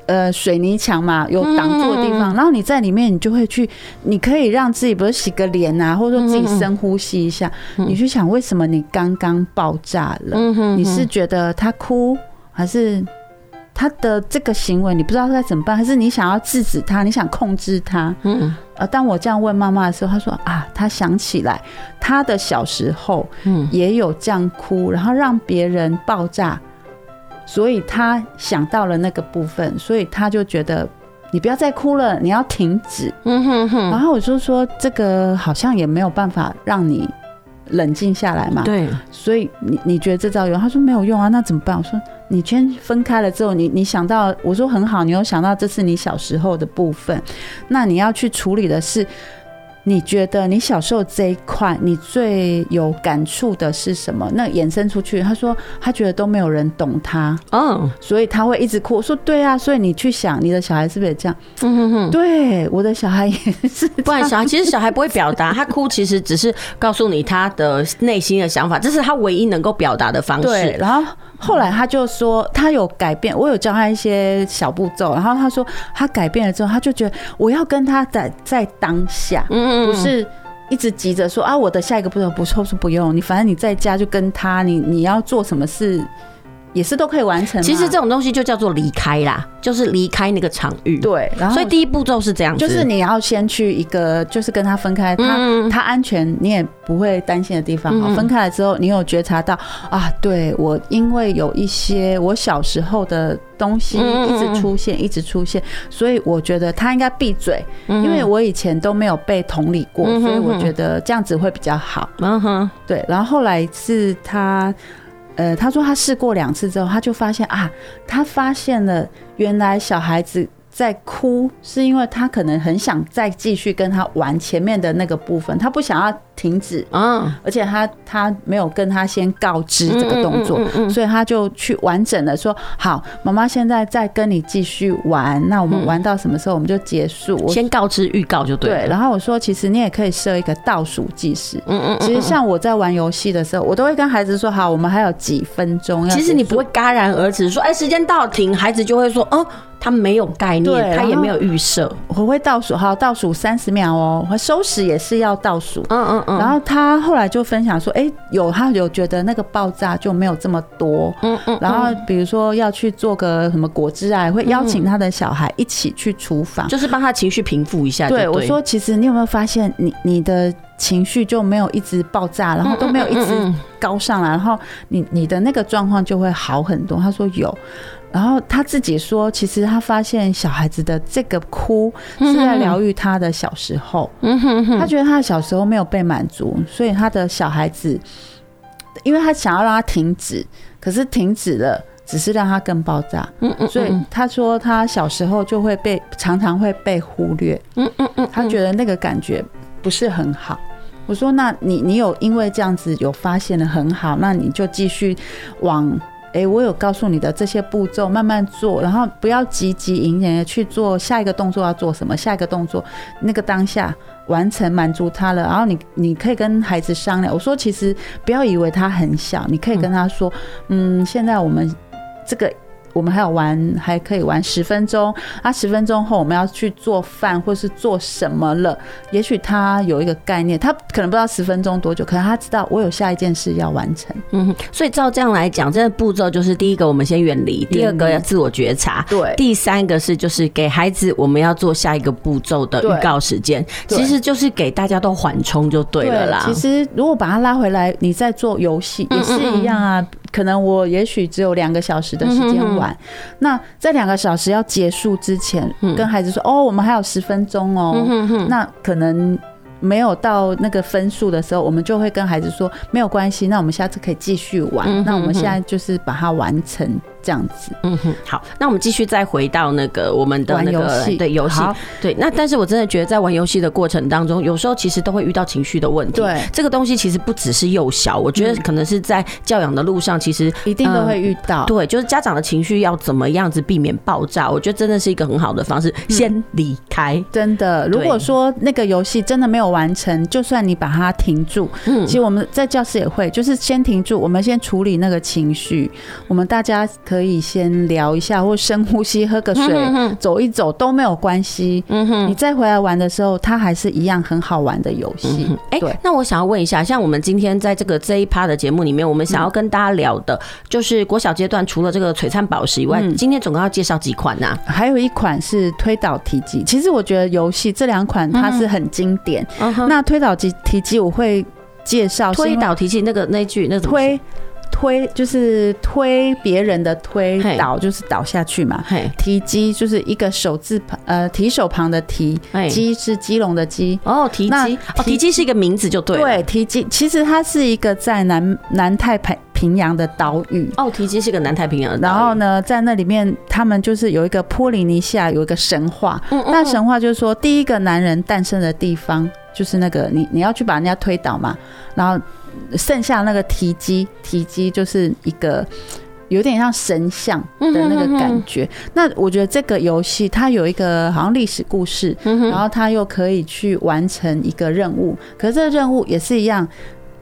呃水泥墙嘛，有挡住的地方。然后你在里面，你就会去，你可以让自己，比如洗个脸啊，或者说自己深呼吸一下。你去想，为什么你刚刚爆炸了？你是觉得他哭，还是？他的这个行为，你不知道该怎么办，还是你想要制止他，你想控制他？嗯，呃，当我这样问妈妈的时候，她说啊，她想起来，她的小时候，嗯，也有这样哭，然后让别人爆炸，所以她想到了那个部分，所以她就觉得你不要再哭了，你要停止。嗯哼哼。然后我就说，这个好像也没有办法让你冷静下来嘛。对。所以你你觉得这招有用？他说没有用啊，那怎么办？我说。你先分开了之后，你你想到，我说很好，你有想到这是你小时候的部分，那你要去处理的是。你觉得你小时候这一块，你最有感触的是什么？那衍生出去，他说他觉得都没有人懂他，嗯，所以他会一直哭。我说对啊，所以你去想，你的小孩是不是也这样？嗯哼哼，对，我的小孩也是。不然小孩其实小孩不会表达，他哭其实只是告诉你他的内心的想法，这是他唯一能够表达的方式。对，然后后来他就说他有改变，我有教他一些小步骤，然后他说他改变了之后，他就觉得我要跟他在在当下，嗯。不是一直急着说啊，我的下一个步骤不错，是不用你，反正你在家就跟他，你你要做什么事也是都可以完成。其实这种东西就叫做离开啦，就是离开那个场域。对，然后所以第一步骤是这样子，就是你要先去一个，就是跟他分开，他他安全，你也不会担心的地方。好，分开了之后，你有觉察到啊，对我因为有一些我小时候的。东西一直出现，一直出现，所以我觉得他应该闭嘴，因为我以前都没有被同理过，所以我觉得这样子会比较好。嗯哼，对。然后后来是他，呃，他说他试过两次之后，他就发现啊，他发现了原来小孩子。在哭是因为他可能很想再继续跟他玩前面的那个部分，他不想要停止，嗯，而且他他没有跟他先告知这个动作，所以他就去完整的说，好，妈妈现在再跟你继续玩，那我们玩到什么时候我们就结束，先告知预告就对。对，然后我说，其实你也可以设一个倒数计时，嗯嗯，其实像我在玩游戏的时候，我都会跟孩子说，好，我们还有几分钟。其实你不会戛然而止说，哎，时间到停，孩子就会说，哦。他没有概念，他也没有预设。我会倒数，好，倒数三十秒哦。我收拾也是要倒数，嗯嗯嗯。然后他后来就分享说，哎，有他有觉得那个爆炸就没有这么多，嗯嗯。然后比如说要去做个什么果汁啊，会邀请他的小孩一起去厨房，就是帮他情绪平复一下。对，我说，其实你有没有发现，你你的情绪就没有一直爆炸，然后都没有一直高上来，然后你你的那个状况就会好很多。他说有，然后他自己说，其实他发现小孩子的这个哭是在疗愈他的小时候，他觉得他的小时候没有被满足，所以他的小孩子，因为他想要让他停止，可是停止了。只是让他更爆炸，嗯嗯，所以他说他小时候就会被常常会被忽略，嗯嗯嗯，他觉得那个感觉不是很好。我说，那你你有因为这样子有发现的很好，那你就继续往，诶，我有告诉你的这些步骤慢慢做，然后不要急急营营的去做下一个动作要做什么，下一个动作那个当下完成满足他了，然后你你可以跟孩子商量。我说，其实不要以为他很小，你可以跟他说，嗯，现在我们。这个我们还有玩，还可以玩十分钟。啊，十分钟后我们要去做饭，或是做什么了？也许他有一个概念，他可能不知道十分钟多久，可能他知道我有下一件事要完成。嗯，所以照这样来讲，这个步骤就是第一个，我们先远离；第二个要自我觉察；对，第三个是就是给孩子我们要做下一个步骤的预告时间。其实就是给大家都缓冲就对了啦。其实如果把它拉回来，你在做游戏也是一样啊。可能我也许只有两个小时的时间玩，那在两个小时要结束之前，跟孩子说：“哦，我们还有十分钟哦。”那可能没有到那个分数的时候，我们就会跟孩子说：“没有关系，那我们下次可以继续玩。”那我们现在就是把它完成。这样子，嗯哼，好，那我们继续再回到那个我们的那个对游戏，对，那但是我真的觉得在玩游戏的过程当中，有时候其实都会遇到情绪的问题。对，这个东西其实不只是幼小，我觉得可能是在教养的路上，其实一定都会遇到。对，就是家长的情绪要怎么样子避免爆炸，我觉得真的是一个很好的方式，先离开。真的，如果说那个游戏真的没有完成，就算你把它停住，嗯，其实我们在教室也会，就是先停住，我们先处理那个情绪，我们大家可。以先聊一下，或深呼吸，喝个水，走一走都没有关系。嗯哼，你再回来玩的时候，它还是一样很好玩的游戏。哎，那我想要问一下，像我们今天在这个这一趴的节目里面，我们想要跟大家聊的，就是国小阶段除了这个璀璨宝石以外，今天总共要介绍几款呢？还有一款是推倒提机。其实我觉得游戏这两款它是很经典。那推倒提提机我会介绍推倒提机那个那句那推。推就是推别人的推，倒就是倒下去嘛。提机就是一个手字旁，呃，提手旁的提，机是基隆的鸡。哦，提机，哦，提机是一个名字就对了。对，提机其实它是一个在南南太平平洋的岛屿。哦，提机是个南太平洋。然后呢，在那里面，他们就是有一个波利尼西亚有一个神话。嗯那神话就是说，第一个男人诞生的地方就是那个你你要去把人家推倒嘛，然后。剩下那个提机，提机就是一个有点像神像的那个感觉。那我觉得这个游戏它有一个好像历史故事，然后它又可以去完成一个任务。可是这个任务也是一样，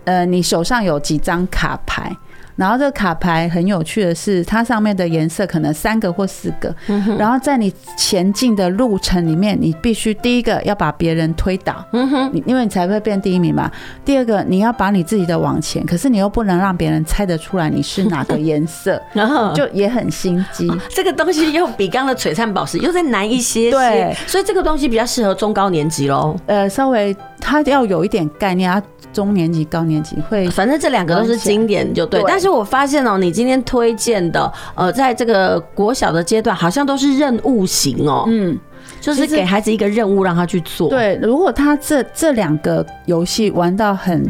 呃，你手上有几张卡牌。然后这个卡牌很有趣的是，它上面的颜色可能三个或四个。然后在你前进的路程里面，你必须第一个要把别人推倒，你因为你才会变第一名嘛。第二个你要把你自己的往前，可是你又不能让别人猜得出来你是哪个颜色，[LAUGHS] 然后就也很心机。这个东西又比刚刚的璀璨宝石又再难一些，对，所以这个东西比较适合中高年级喽。呃，稍微它要有一点概念啊。中年级、高年级会，反正这两个都是经典，就对。但是我发现哦，你今天推荐的，呃，在这个国小的阶段，好像都是任务型哦。嗯，就是给孩子一个任务让他去做。对，如果他这这两个游戏玩到很，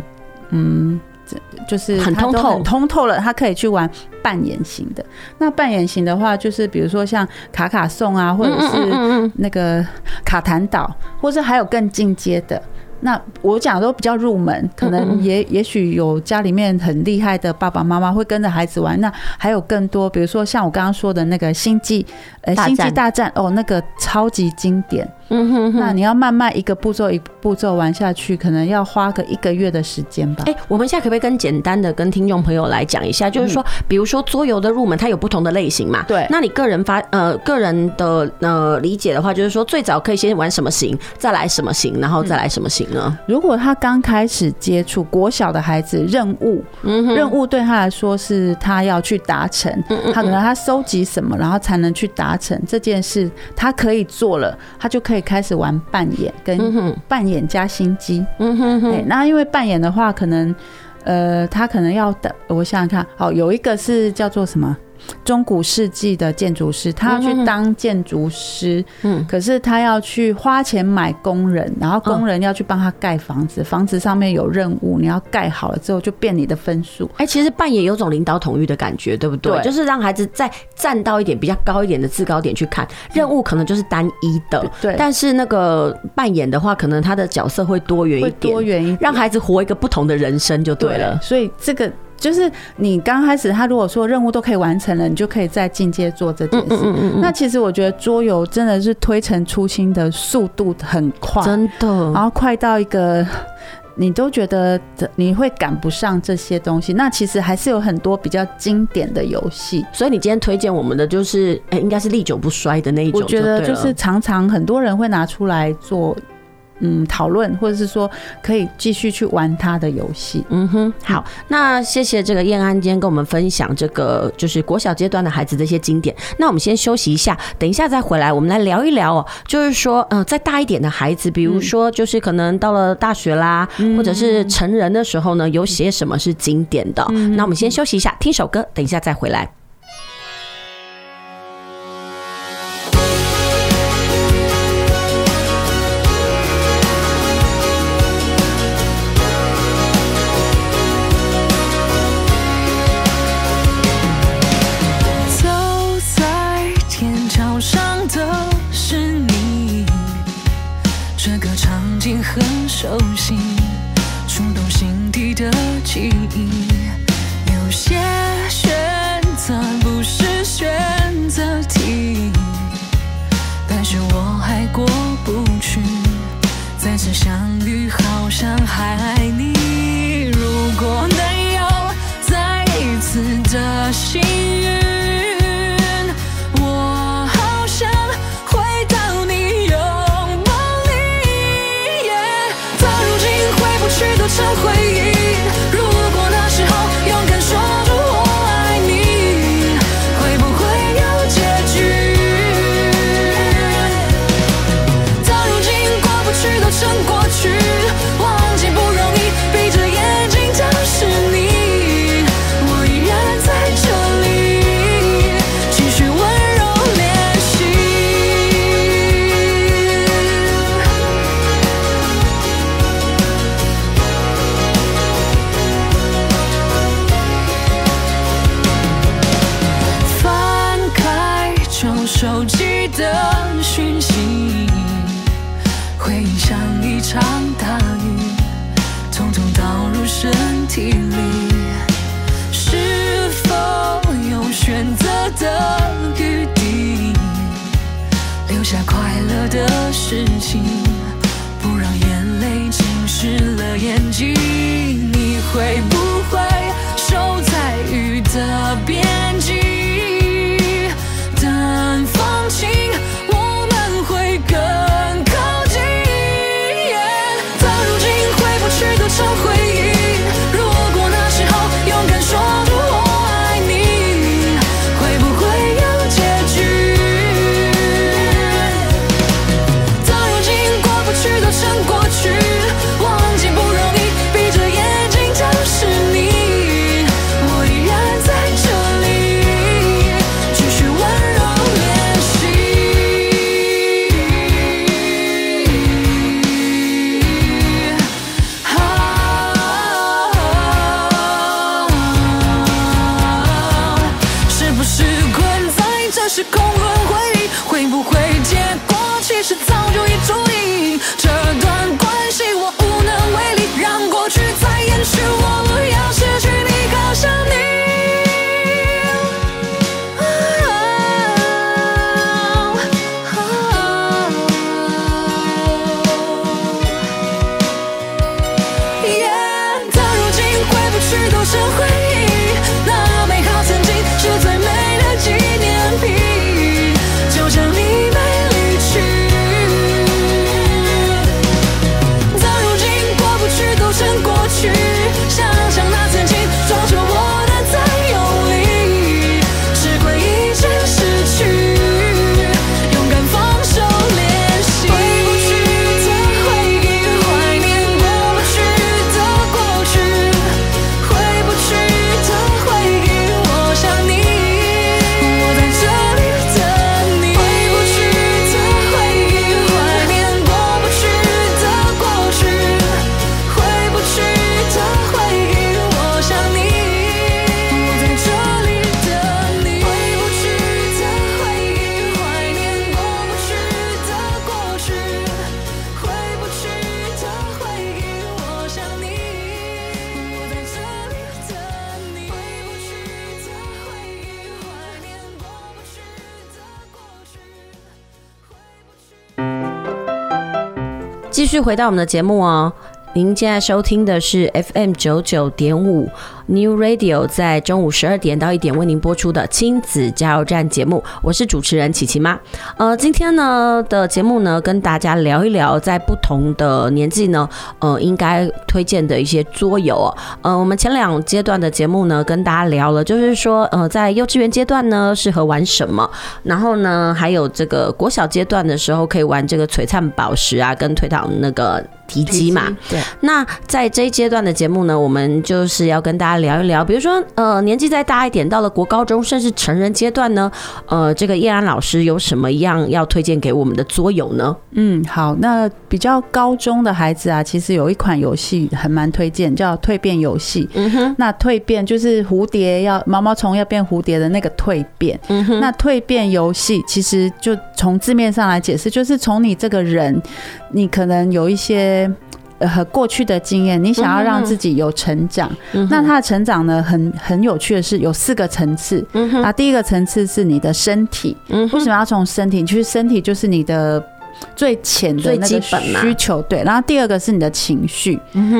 嗯，就是很通透、很通透了，他可以去玩扮演型的。那扮演型的话，就是比如说像卡卡颂啊，或者是那个卡坦岛，或者还有更进阶的。那我讲的都比较入门，可能也也许有家里面很厉害的爸爸妈妈会跟着孩子玩。那还有更多，比如说像我刚刚说的那个星际呃星际大战哦，那个超级经典。嗯哼，哼，那你要慢慢一个步骤一步骤玩下去，可能要花个一个月的时间吧。哎，我们现在可不可以跟简单的跟听众朋友来讲一下，就是说，比如说桌游的入门，它有不同的类型嘛？对。那你个人发呃个人的呃理解的话，就是说最早可以先玩什么型，再来什么型，然后再来什么型呢？如果他刚开始接触国小的孩子，任务，嗯任务对他来说是他要去达成，他可能他收集什么，然后才能去达成这件事，他可以做了，他就可以开始玩扮演，跟扮演加心机。嗯哼哼，对，那因为扮演的话，可能呃，他可能要等，我想想看，哦，有一个是叫做什么？中古世纪的建筑师，他要去当建筑师，嗯，可是他要去花钱买工人，然后工人要去帮他盖房子，房子上面有任务，你要盖好了之后就变你的分数。哎，其实扮演有种领导统御的感觉，对不对？对就是让孩子再站到一点比较高一点的制高点去看任务，可能就是单一的，对。但是那个扮演的话，可能他的角色会多元一点，多元一点，让孩子活一个不同的人生就对了。对，所以这个。就是你刚开始，他如果说任务都可以完成了，你就可以再进阶做这件事。嗯嗯嗯。那其实我觉得桌游真的是推陈出新的速度很快，真的。然后快到一个你都觉得你会赶不上这些东西。那其实还是有很多比较经典的游戏。所以你今天推荐我们的就是，哎，应该是历久不衰的那一种。我觉得就是常常很多人会拿出来做。嗯，讨论或者是说可以继续去玩他的游戏。嗯哼，好，那谢谢这个燕安今天跟我们分享这个就是国小阶段的孩子的一些经典。那我们先休息一下，等一下再回来，我们来聊一聊哦。就是说，嗯、呃，再大一点的孩子，比如说就是可能到了大学啦，嗯、或者是成人的时候呢，有些什么是经典的？嗯、那我们先休息一下，听首歌，等一下再回来。回忆，续回到我们的节目哦。您现在收听的是 FM 九九点五 New Radio，在中午十二点到一点为您播出的亲子加油站节目，我是主持人琪琪妈。呃，今天呢的节目呢，跟大家聊一聊在不同的年纪呢，呃，应该推荐的一些桌游哦。呃，我们前两阶段的节目呢，跟大家聊了，就是说，呃，在幼稚园阶段呢，适合玩什么，然后呢，还有这个国小阶段的时候，可以玩这个璀璨宝石啊，跟推倒那个。提机嘛，对。那在这一阶段的节目呢，我们就是要跟大家聊一聊，比如说，呃，年纪再大一点，到了国高中甚至成人阶段呢，呃，这个叶安老师有什么样要推荐给我们的桌游呢？嗯，好，那比较高中的孩子啊，其实有一款游戏还蛮推荐，叫蜕变游戏。嗯哼，那蜕变就是蝴蝶要毛毛虫要变蝴蝶的那个蜕变。嗯哼，那蜕变游戏其实就从字面上来解释，就是从你这个人，你可能有一些。呃，和过去的经验，你想要让自己有成长，嗯、那他的成长呢，很很有趣的是有四个层次。嗯啊，第一个层次是你的身体，嗯，为什么要从身体？其实身体就是你的。最浅的那个需求，对。然后第二个是你的情绪。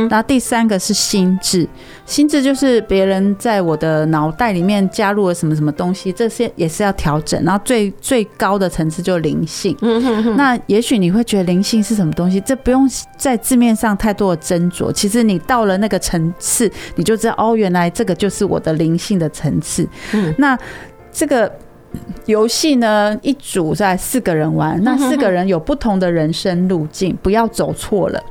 然后第三个是心智，心智就是别人在我的脑袋里面加入了什么什么东西，这些也是要调整。然后最最高的层次就是灵性。那也许你会觉得灵性是什么东西？这不用在字面上太多的斟酌。其实你到了那个层次，你就知道哦，原来这个就是我的灵性的层次。嗯，那这个。游戏呢，一组在四个人玩，那四个人有不同的人生路径，不要走错了。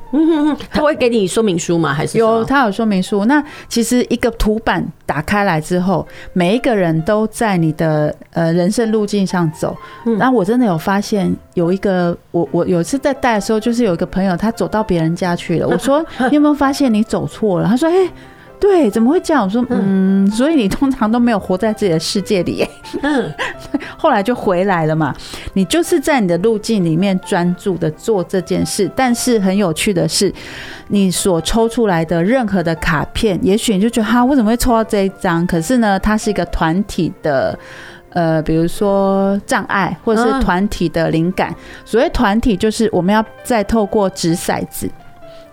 他会给你说明书吗？还是有他有说明书？那其实一个图板打开来之后，每一个人都在你的呃人生路径上走。那我真的有发现，有一个我我有一次在带的时候，就是有一个朋友他走到别人家去了。我说 [LAUGHS] 你有没有发现你走错了？他说哎。对，怎么会这样？我说，嗯，所以你通常都没有活在自己的世界里。嗯，[LAUGHS] 后来就回来了嘛。你就是在你的路径里面专注的做这件事，但是很有趣的是，你所抽出来的任何的卡片，也许你就觉得哈，为什么会抽到这一张？可是呢，它是一个团体的，呃，比如说障碍，或者是团体的灵感。所谓团体，就是我们要再透过掷骰子。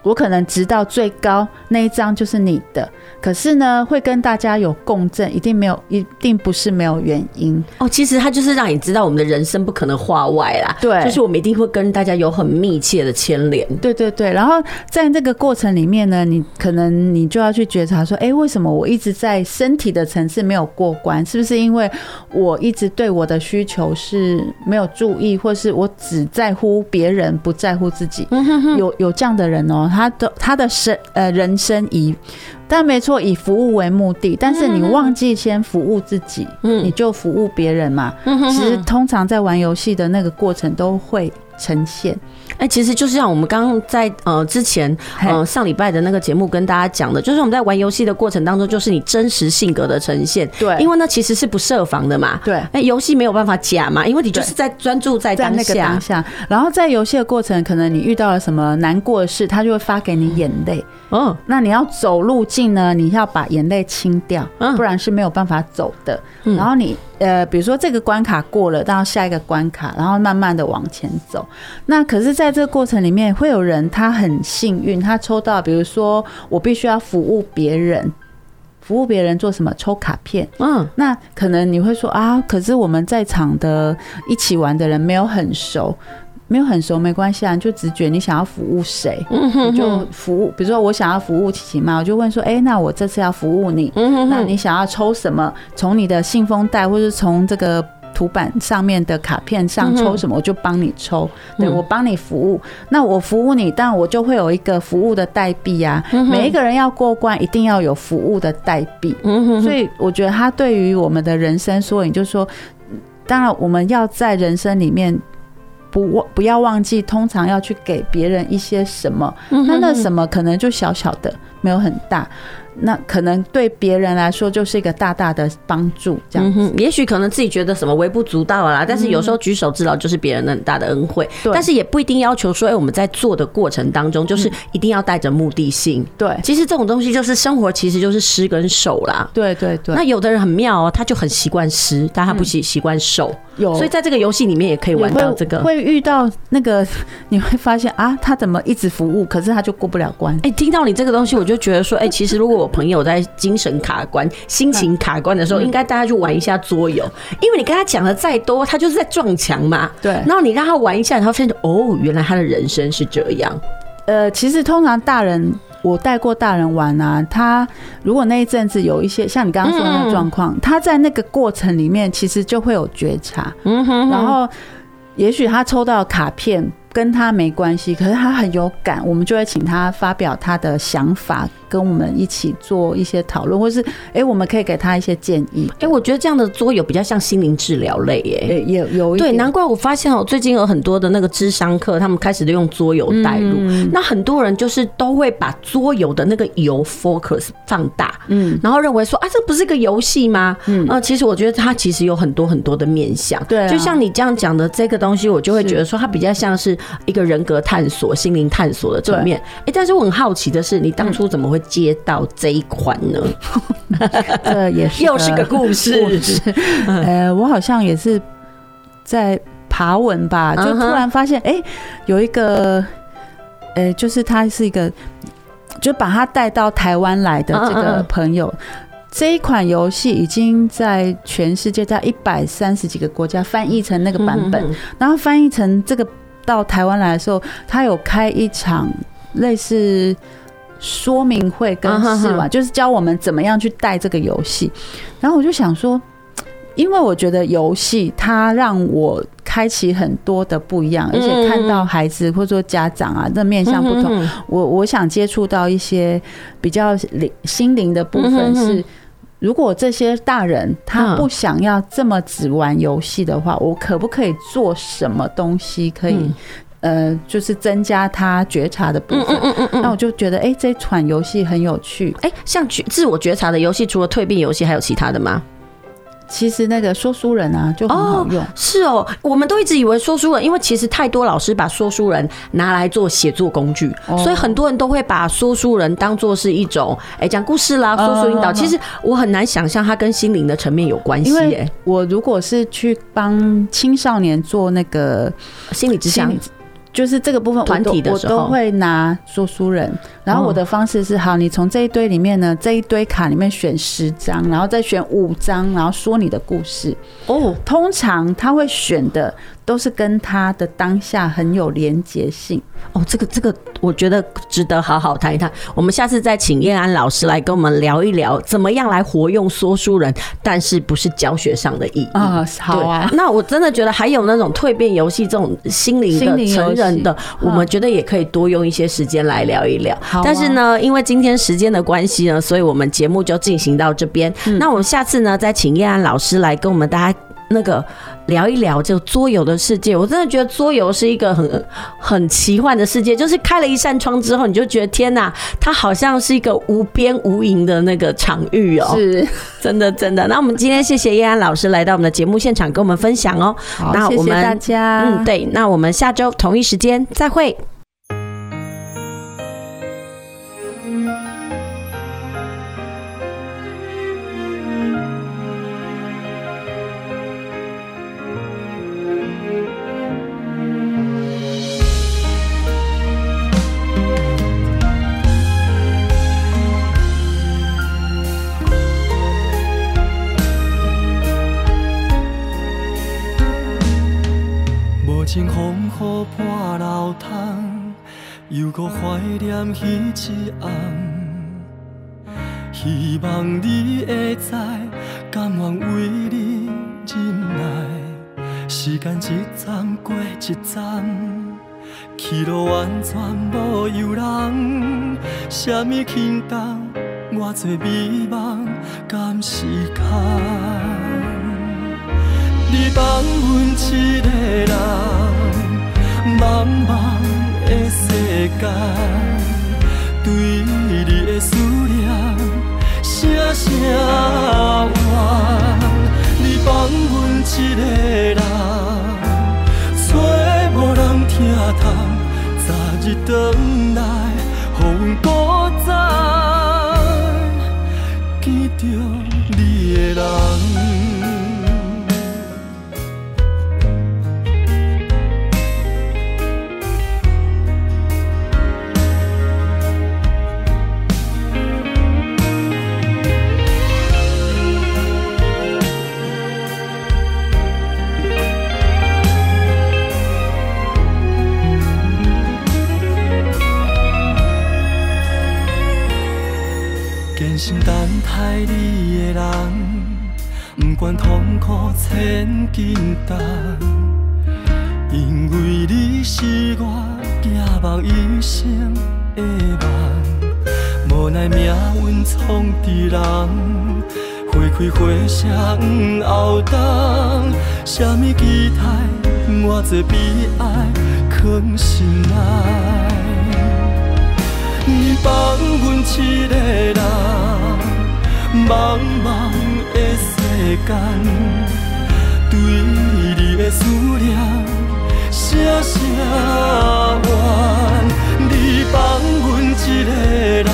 我可能直到最高那一张就是你的，可是呢，会跟大家有共振，一定没有，一定不是没有原因哦。其实它就是让你知道，我们的人生不可能画外啦。对，就是我们一定会跟大家有很密切的牵连。对对对。然后在这个过程里面呢，你可能你就要去觉察说，哎，为什么我一直在身体的层次没有过关？是不是因为我一直对我的需求是没有注意，或是我只在乎别人，不在乎自己？有有这样的人哦。他的他的生呃人生以，但没错，以服务为目的，但是你忘记先服务自己，嗯，你就服务别人嘛。嗯，其实通常在玩游戏的那个过程都会呈现。哎，其实就是像我们刚刚在呃之前呃上礼拜的那个节目跟大家讲的，就是我们在玩游戏的过程当中，就是你真实性格的呈现。对，因为那其实是不设防的嘛。对，哎，游戏没有办法假嘛，因为你就是在专注在当下。然后在游戏的过程，可能你遇到了什么难过的事，他就会发给你眼泪。嗯，那你要走路径呢，你要把眼泪清掉，不然是没有办法走的。然后你。呃，比如说这个关卡过了，到下一个关卡，然后慢慢的往前走。那可是，在这个过程里面，会有人他很幸运，他抽到，比如说我必须要服务别人，服务别人做什么？抽卡片。嗯，那可能你会说啊，可是我们在场的一起玩的人没有很熟。没有很熟没关系啊，就直觉你想要服务谁，你就服务。比如说我想要服务琪琪妈，我就问说，哎，那我这次要服务你，那你想要抽什么？从你的信封袋，或者从这个图板上面的卡片上抽什么，我就帮你抽。对，我帮你服务，那我服务你，但我就会有一个服务的代币啊。每一个人要过关，一定要有服务的代币。所以我觉得他对于我们的人生缩影，就是说，当然我们要在人生里面。不忘不要忘记，通常要去给别人一些什么，那那什么可能就小小的，没有很大。那可能对别人来说就是一个大大的帮助，这样子。嗯、也许可能自己觉得什么微不足道啦，但是有时候举手之劳就是别人的很大的恩惠。对、嗯，但是也不一定要求说，哎，我们在做的过程当中，就是一定要带着目的性。对、嗯，其实这种东西就是生活，其实就是施跟受啦。对对对。那有的人很妙哦，他就很习惯施，但他不习习惯受。有，所以在这个游戏里面也可以玩到这个。会，会遇到那个，[LAUGHS] 你会发现啊，他怎么一直服务，可是他就过不了关。哎，听到你这个东西，我就觉得说，哎，其实如果我朋友在精神卡关、[LAUGHS] 心情卡关的时候，应该大家去玩一下桌游，因为你跟他讲的再多，他就是在撞墙嘛。对。然后你让他玩一下，然后发现哦，原来他的人生是这样。呃，其实通常大人，我带过大人玩啊，他如果那一阵子有一些像你刚刚说的那个状况，他在那个过程里面其实就会有觉察。嗯哼。然后，也许他抽到卡片。跟他没关系，可是他很有感，我们就会请他发表他的想法，跟我们一起做一些讨论，或是哎、欸，我们可以给他一些建议。哎、欸，我觉得这样的桌游比较像心灵治疗类，耶，也有一。对，难怪我发现哦，最近有很多的那个智商课，他们开始都用桌游带入、嗯。那很多人就是都会把桌游的那个游 focus 放大，嗯，然后认为说啊，这不是个游戏吗？嗯，呃，其实我觉得它其实有很多很多的面向。对、啊，就像你这样讲的这个东西，我就会觉得说它比较像是。一个人格探索、心灵探索的层面，哎、欸，但是我很好奇的是，你当初怎么会接到这一款呢？[LAUGHS] 这也是 [LAUGHS] 又是个故事。[LAUGHS] 呃，我好像也是在爬文吧，就突然发现，哎、欸，有一个，呃，就是他是一个，就把他带到台湾来的这个朋友。这一款游戏已经在全世界在一百三十几个国家翻译成那个版本，然后翻译成这个。到台湾来的时候，他有开一场类似说明会跟试玩，就是教我们怎么样去带这个游戏。然后我就想说，因为我觉得游戏它让我开启很多的不一样，而且看到孩子或者说家长啊，的面向不同，我我想接触到一些比较灵心灵的部分是。如果这些大人他不想要这么只玩游戏的话，我可不可以做什么东西可以，呃，就是增加他觉察的部分？那我就觉得，哎，这款游戏很有趣。哎，像觉自我觉察的游戏，除了退避游戏，还有其他的吗？其实那个说书人啊，就很好用。哦，是哦，我们都一直以为说书人，因为其实太多老师把说书人拿来做写作工具，哦，所以很多人都会把说书人当做是一种，哎，讲故事啦，说书引导。其实我很难想象它跟心灵的层面有关系。哎，我如果是去帮青少年做那个心理咨商。就是这个部分，团体的时候，我都会拿说书人。然后我的方式是：好，你从这一堆里面呢，这一堆卡里面选十张，然后再选五张，然后说你的故事。哦，通常他会选的。都是跟他的当下很有连结性哦，这个这个我觉得值得好好谈一谈。我们下次再请燕安老师来跟我们聊一聊，怎么样来活用说书人，但是不是教学上的意义啊？好啊。那我真的觉得还有那种蜕变游戏这种心灵的成人的，我们觉得也可以多用一些时间来聊一聊。但是呢，因为今天时间的关系呢，所以我们节目就进行到这边。那我们下次呢，再请燕安老师来跟我们大家。那个聊一聊这个桌游的世界，我真的觉得桌游是一个很很奇幻的世界。就是开了一扇窗之后，你就觉得天哪，它好像是一个无边无垠的那个场域哦、喔。是，真的真的。那我们今天谢谢叶安老师来到我们的节目现场跟我们分享哦、喔。好，那我们谢谢大家。嗯，对，那我们下周同一时间再会。雨破楼窗，犹阁怀念彼一暗。希望你会知，甘愿为你忍耐。时间一站过一站，去路完全无由人。什么轻重，我做美梦甘时空。你放阮一个人，间，对你的思念，声声怨。你放阮一个人，找无人听痛，早日回来，予阮搁再见着你的人。心等待你的人，不管痛苦千斤重，因为你是我寄望一生的梦。无奈命运创治人，花开花谢后冬，啥物期待，偌济悲哀藏心内。你放阮一个人，茫茫的世间，对你的思念，声声怨。你放阮一个人，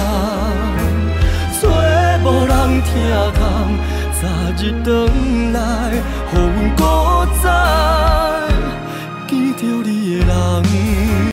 找无人听痛，早日回来，予阮搁再见着你的人。